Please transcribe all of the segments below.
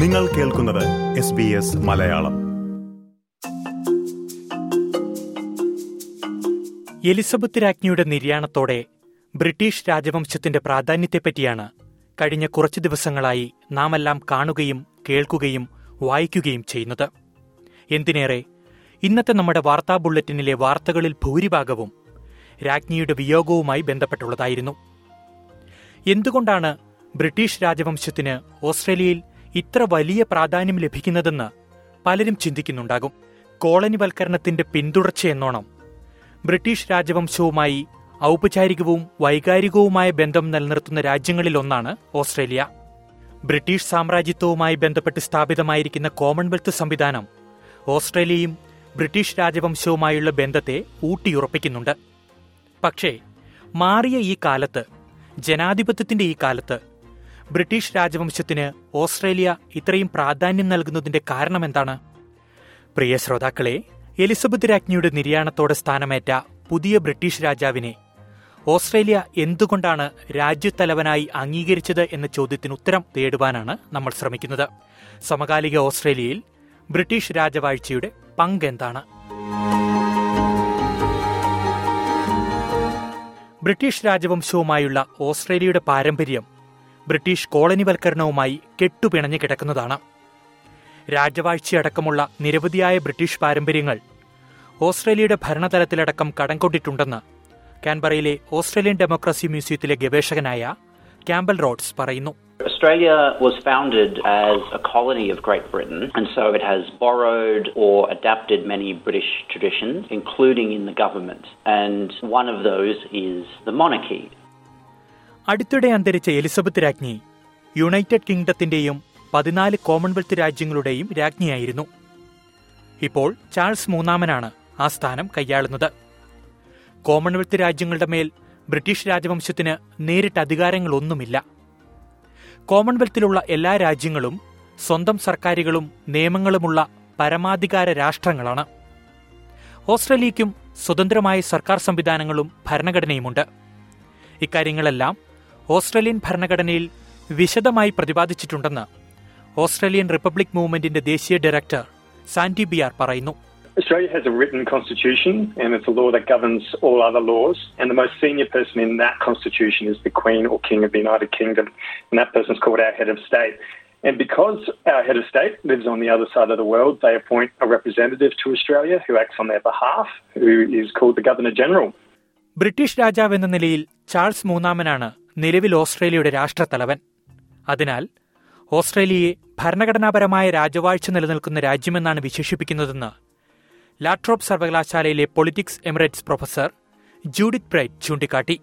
നിങ്ങൾ കേൾക്കുന്നത് S B S Malayalam. Elizabeth രാജ്ഞിയുടെ നിര്യാണത്തോടെ ബ്രിട്ടീഷ് രാജവംശത്തിന്റെ പ്രാധാന്യത്തെപ്പറ്റിയാണ് കഴിഞ്ഞ കുറച്ചു ദിവസങ്ങളായി നാമെല്ലാം കാണുകയും കേൾക്കുകയും വായിക്കുകയും ചെയ്യുന്നത്. എന്തിനേറെ? ഇന്നത്തെ നമ്മുടെ വാർത്താ ബുള്ളറ്റിനിലെ വാർത്തകളിൽ ഭൂരിഭാഗവും രാജ്ഞിയുടെ വിയോഗവുമായി ബന്ധപ്പെട്ടുള്ളതായിരുന്നു. എന്തുകൊണ്ടാണ് ബ്രിട്ടീഷ് രാജവംശത്തിന് ഓസ്ട്രേലിയയിൽ ഇത്ര വലിയ പ്രാധാന്യം ലഭിക്കുന്നതെന്ന് പലരും ചിന്തിക്കുന്നുണ്ടാകും. കോളനിവൽക്കരണത്തിന്റെ പിന്തുടർച്ചയെന്നോണം ബ്രിട്ടീഷ് രാജവംശവുമായി ഔപചാരികവും വൈകാരികവുമായ ബന്ധം നിലനിർത്തുന്ന രാജ്യങ്ങളിലൊന്നാണ് ഓസ്ട്രേലിയ. ബ്രിട്ടീഷ് സാമ്രാജ്യത്വവുമായി ബന്ധപ്പെട്ട് സ്ഥാപിതമായിരിക്കുന്ന കോമൺവെൽത്ത് സംവിധാനം ഓസ്ട്രേലിയയും ബ്രിട്ടീഷ് രാജവംശവുമായുള്ള ബന്ധത്തെ ഊട്ടിയുറപ്പിക്കുന്നുണ്ട്. പക്ഷേ മാറിയ ഈ കാലത്ത് ജനാധിപത്യത്തിന്റെ ഈ കാലത്ത് ബ്രിട്ടീഷ് രാജവംശത്തിന് ഓസ്ട്രേലിയ ഇത്രയും പ്രാധാന്യം നൽകുന്നതിന്റെ കാരണം എന്താണ് പ്രിയ ശ്രോതാക്കളെ എലിസബത്ത് രാജ്ഞിയുടെ നിര്യാണത്തോടെ സ്ഥാനമേറ്റ പുതിയ ബ്രിട്ടീഷ് രാജാവിനെ ഓസ്ട്രേലിയ എന്തുകൊണ്ടാണ് രാജ്യത്തലവനായി അംഗീകരിച്ചത് എന്ന ചോദ്യത്തിന് ഉത്തരം തേടുവാനാണ് നമ്മൾ ശ്രമിക്കുന്നത്. സമകാലിക ഓസ്ട്രേലിയയിൽ ബ്രിട്ടീഷ് രാജവാഴ്ചയുടെ പങ്ക് എന്താണ്? ബ്രിട്ടീഷ് രാജവംശവുമായുള്ള ഓസ്ട്രേലിയയുടെ പാരമ്പര്യം ബ്രിട്ടീഷ് കോളനിവൽക്കരണവുമായി കെട്ടുപിണഞ്ഞു കിടക്കുന്നതാണ് രാജവാഴ്ചയടക്കമുള്ള നിരവധിയായ ബ്രിട്ടീഷ് പാരമ്പര്യങ്ങൾ ഓസ്ട്രേലിയയുടെ ഭരണതലത്തിലടക്കം കടം കൊണ്ടിട്ടുണ്ടെന്ന് കാൻബറയിലെ ഓസ്ട്രേലിയൻ ഡെമോക്രസി മ്യൂസിയത്തിലെ ഗവേഷകനായ ക്യാമ്പൽ റോഡ്സ് പറയുന്നു Australia was founded as a colony of Great Britain, and so it has borrowed or adapted many British traditions, including in the government. And one of those is the monarchy. അടുത്തിടെ അന്തരിച്ച Elizabeth രാജ്ഞി United കിങ്ഡത്തിന്റെയും പതിനാല് Commonwealth രാജ്യങ്ങളുടെയും രാജ്ഞിയായിരുന്നു. ഇപ്പോൾ Charles മൂന്നാമനാണ് ആ സ്ഥാനം കൈയാളുന്നത്. Commonwealth രാജ്യങ്ങളുടെ മേൽ ബ്രിട്ടീഷ് രാജവംശത്തിന് നേരിട്ട് അധികാരങ്ങളൊന്നുമില്ല. കോമൺവെൽത്തിലുള്ള എല്ലാ രാജ്യങ്ങളും സ്വന്തം സർക്കാരുകളും നിയമങ്ങളുമുള്ള പരമാധികാര രാഷ്ട്രങ്ങളാണ്. ഓസ്ട്രേലിയയ്ക്കും സ്വതന്ത്രമായ സർക്കാർ സംവിധാനങ്ങളും ഭരണഘടനയുമുണ്ട്. ഇക്കാര്യങ്ങളെല്ലാം ഓസ്ട്രേലിയൻ ഭരണഘടനയിൽ വിശദമായി പ്രതിപാദിച്ചിട്ടുണ്ടെന്ന് ഓസ്ട്രേലിയൻ റിപ്പബ്ലിക് മൂവ്മെന്റിന്റെ ദേശീയ ഡയറക്ടർ സാന്റി ബിയാർ പറയുന്നു Australia has a written constitution and it's a law that governs all other laws. And the most senior person in that constitution is the Queen or King of the United Kingdom. And that person's called our head of state. And because our head of state lives on the other side of the world, they appoint a representative to Australia who acts on their behalf, who is called the Governor General. British രാജാവ് എന്ന നിലയിൽ Charles മൂന്നാമനാണ് നിലവിൽ ഓസ്ട്രേലിയയുടെ രാഷ്ട്രത്തലവൻ. അതിനാൽ ഓസ്ട്രേലിയയെ ഭരണഘടനാപരമായ രാജവാഴ്ച നിലനിൽക്കുന്ന രാജ്യമെന്നാണ് വിശേഷിപ്പിക്കുന്നതെന്ന് ലാട്രോപ് സർവകലാശാലയിലെ politics emeritus professor Judith Brett ചൂണ്ടിക്കാട്ടി.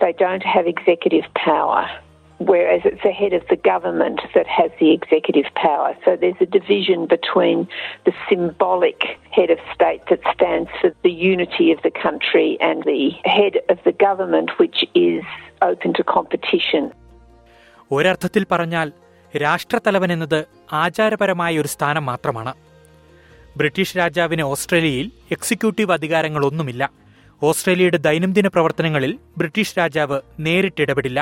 They don't have executive power, whereas it's the head of the government that has the executive power. So there's a division between the symbolic head of state that stands for the unity of the country and the head of the government, which is open to competition. ഒരർത്ഥത്തിൽ പറഞ്ഞാൽ രാഷ്ട്രത്തലവൻ എന്നത് ആചാരപരമായ ഒരു സ്ഥാനം മാത്രമാണ് British രാജാവിന് ഓസ്ട്രേലിയയിൽ executive അധികാരങ്ങളൊന്നുമില്ല ഓസ്ട്രേലിയയുടെ ദൈനംദിന പ്രവർത്തനങ്ങളിൽ ബ്രിട്ടീഷ് രാജാവ് നേരിട്ടിടപെടില്ല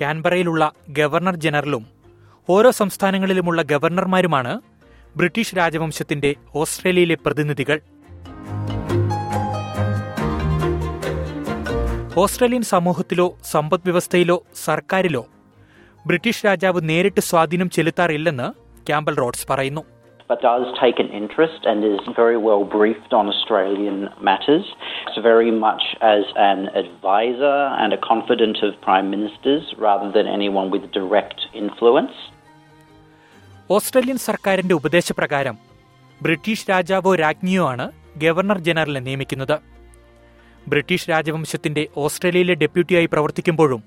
കാൻബറയിലുള്ള ഗവർണർ ജനറലും ഓരോ സംസ്ഥാനങ്ങളിലുമുള്ള ഗവർണർമാരുമാണ് ബ്രിട്ടീഷ് രാജവംശത്തിന്റെ ഓസ്ട്രേലിയയിലെ പ്രതിനിധികൾ. ഓസ്ട്രേലിയൻ സമൂഹത്തിലോ സമ്പദ് വ്യവസ്ഥയിലോ സർക്കാരിലോ ബ്രിട്ടീഷ് രാജാവ് നേരിട്ട് സ്വാധീനം ചെലുത്താറില്ലെന്ന് ക്യാമ്പൽ റോഡ്സ് പറയുന്നു. But does take an interest and is very well briefed on Australian matters. It's very much as an advisor and a confidant of prime ministers rather than anyone with direct influence. Australian സർക്കാരിന്റെ ഉപദേശപ്രകാരം British രാജാവോ രാജ്ഞിയോ ആണ് governor ജനറലിനെ നിയമിക്കുന്നത് British രാജവംശത്തിന്റെ ഓസ്ട്രേലിയയിലെ ഡെപ്യൂട്ടിയായി പ്രവർത്തിക്കുമ്പോഴും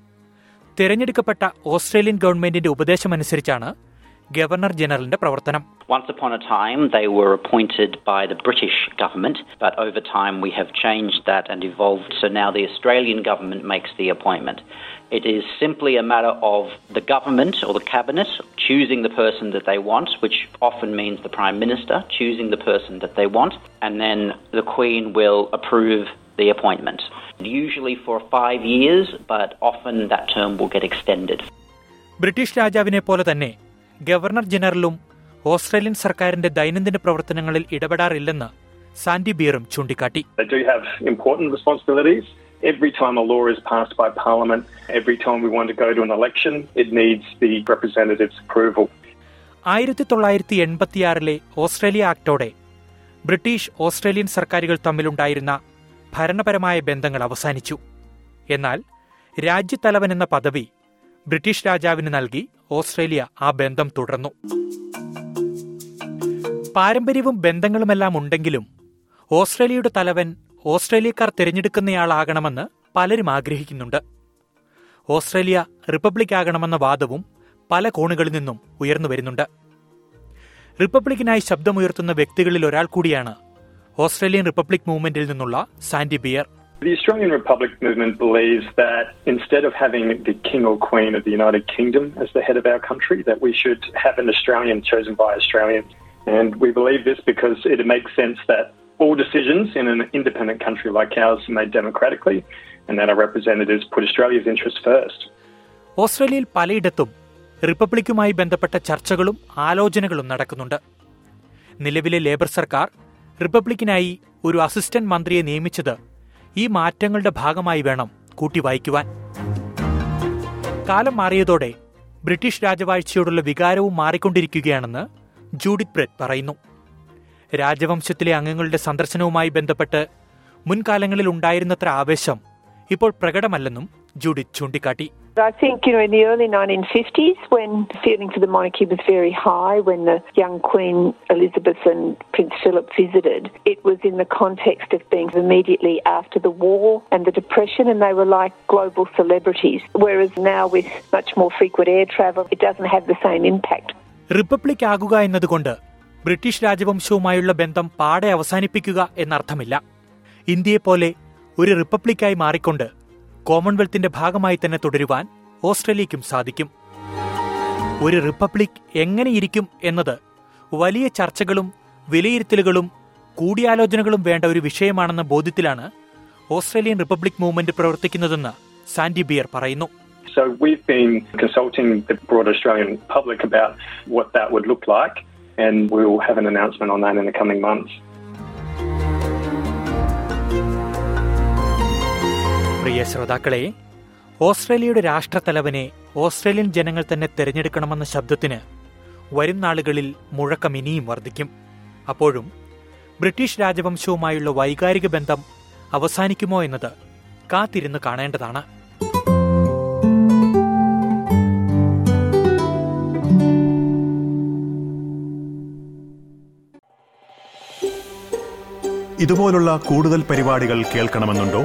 തിരഞ്ഞെടുക്കപ്പെട്ട Australian ഗവൺമെന്റിന്റെ ഉപദേശമനുസരിച്ചാണ് governor ജനറലിന്റെ പ്രവർത്തനം Once upon a time, they were appointed by the British government, but over time we have changed that and evolved. So now the Australian government makes the appointment. It is simply a matter of the government or the cabinet choosing the person that they want, which often means the Prime Minister choosing the person that they want, and then the Queen will approve the appointment. Usually for five years, but often that term will get extended. British രാജാവിനെ പോലെ തന്നെ governor ജനറലും Australian സർക്കാരിന്റെ ദൈനംദിന പ്രവർത്തനങ്ങളിൽ ഇടപെടാറില്ലെന്ന് Sandy ബിയറും ചൂണ്ടിക്കാട്ടി They have important responsibilities. Every time a law is passed by Parliament, every time we want to go to an election, it needs the representative's approval. ആയിരത്തി തൊള്ളായിരത്തി എൺപത്തിയാറിലെ ഓസ്ട്രേലിയ ആക്ടോടെ ബ്രിട്ടീഷ് ഓസ്ട്രേലിയൻ സർക്കാരുകൾ തമ്മിലുണ്ടായിരുന്ന ഭരണപരമായ ബന്ധങ്ങൾ അവസാനിച്ചു എന്നാൽ രാജ്യത്തലവൻ എന്ന പദവി ബ്രിട്ടീഷ് രാജാവിന് നൽകി ഓസ്ട്രേലിയ ആ ബന്ധം തുടർന്നു. പാരമ്പര്യവും ബന്ധങ്ങളുമെല്ലാം ഉണ്ടെങ്കിലും ഓസ്ട്രേലിയയുടെ തലവൻ ഓസ്ട്രേലിയക്കാർ തിരഞ്ഞെടുക്കുന്നയാളാകണമെന്ന് പലരും ആഗ്രഹിക്കുന്നുണ്ട്. ഓസ്ട്രേലിയ റിപ്പബ്ലിക് ആകണമെന്ന വാദവും പല കോണുകളിൽ നിന്നും ഉയർന്നു വരുന്നുണ്ട്. റിപ്പബ്ലിക്കിനായി ശബ്ദമുയർത്തുന്ന വ്യക്തികളിൽ ഒരാൾ കൂടിയാണ് ഓസ്ട്രേലിയൻ റിപ്പബ്ലിക് മൂവ്മെന്റിൽ നിന്നുള്ള Sandy Biar. The Australian Republic movement believes that instead of having the King or Queen of the United Kingdom as the head of our country, that we should have an Australian chosen by Australians. And we believe this because it makes sense that all decisions in an independent country like ours are made democratically and that our representatives put Australia's interests first. ഓസ്ട്രേലിയയിൽ പലയിടത്തും റിപ്പബ്ലിക്കുമായി ബന്ധപ്പെട്ട ചർച്ചകളും ആലോചനകളും നടക്കുന്നുണ്ട് നിലവിലെ labour സർക്കാർ റിപ്പബ്ലിക്കിനായി ഒരു assistant മന്ത്രിയെ നിയമിച്ചത് ഈ മാറ്റങ്ങളുടെ ഭാഗമായി വേണം കൂട്ടി വായിക്കുവാൻ. കാലം മാറിയതോടെ ബ്രിട്ടീഷ് രാജവാഴ്ചയോടുള്ള വികാരവും മാറിക്കൊണ്ടിരിക്കുകയാണെന്ന് ജൂഡിത് ബ്രെറ്റ് പറയുന്നു. രാജവംശത്തിലെ അംഗങ്ങളുടെ സന്ദർശനവുമായി ബന്ധപ്പെട്ട് മുൻകാലങ്ങളിൽ ഉണ്ടായിരുന്നത്ര ആവേശം ഇപ്പോൾ പ്രകടമല്ലെന്നും ജൂഡിത് ചൂണ്ടിക്കാട്ടി I think, you know, in the early 1950s, when feeling for the monarchy was very high, when the young Queen Elizabeth and Prince Philip visited, it was in the context of being immediately after the war and the Depression, and they were like global celebrities. Whereas now, with much more frequent air travel, it doesn't have the same impact. Republic ആകുക എന്നതുകൊണ്ട് British രാജവംശവുമായുള്ള ബന്ധം പാടെ അവസാനിപ്പിക്കുക എന്നർത്ഥമില്ല ഇന്ത്യയെപ്പോലെ ഒരു റിപ്പബ്ലിക്കായി മാറിക്കൊണ്ട് കോമൺവെൽത്തിന്റെ ഭാഗമായി തന്നെ തുടരുവാൻ ഓസ്ട്രേലിയയ്ക്കും സാധിക്കും ഒരു റിപ്പബ്ലിക് എങ്ങനെയിരിക്കും എന്നത് വലിയ ചർച്ചകളും വിലയിരുത്തലുകളും കൂടിയാലോചനകളും വേണ്ട ഒരു വിഷയമാണെന്ന ബോധ്യത്തിലാണ് ഓസ്ട്രേലിയൻ റിപ്പബ്ലിക് മൂവ്മെന്റ് പ്രവർത്തിക്കുന്നതെന്ന് സാൻഡി ബിയർ പറയുന്നു So we've been consulting the broad Australian public about what that would look like, and have an announcement on that in the coming months. പ്രിയ ശ്രോതാക്കളെ ഓസ്ട്രേലിയയുടെ രാഷ്ട്രത്തലവനെ ഓസ്ട്രേലിയൻ ജനങ്ങൾ തന്നെ തിരഞ്ഞെടുക്കണമെന്ന ശബ്ദത്തിന് വരും നാളുകളിൽ മുഴക്കം ഇനിയും വർദ്ധിക്കും. അപ്പോഴും ബ്രിട്ടീഷ് രാജവംശവുമായുള്ള വൈകാരിക ബന്ധം അവസാനിക്കുമോ എന്നത് കാത്തിരുന്ന് കാണേണ്ടതാണ്. ഇതുപോലുള്ള കൂടുതൽ പരിപാടികൾ കേൾക്കണമെന്നുണ്ടോ?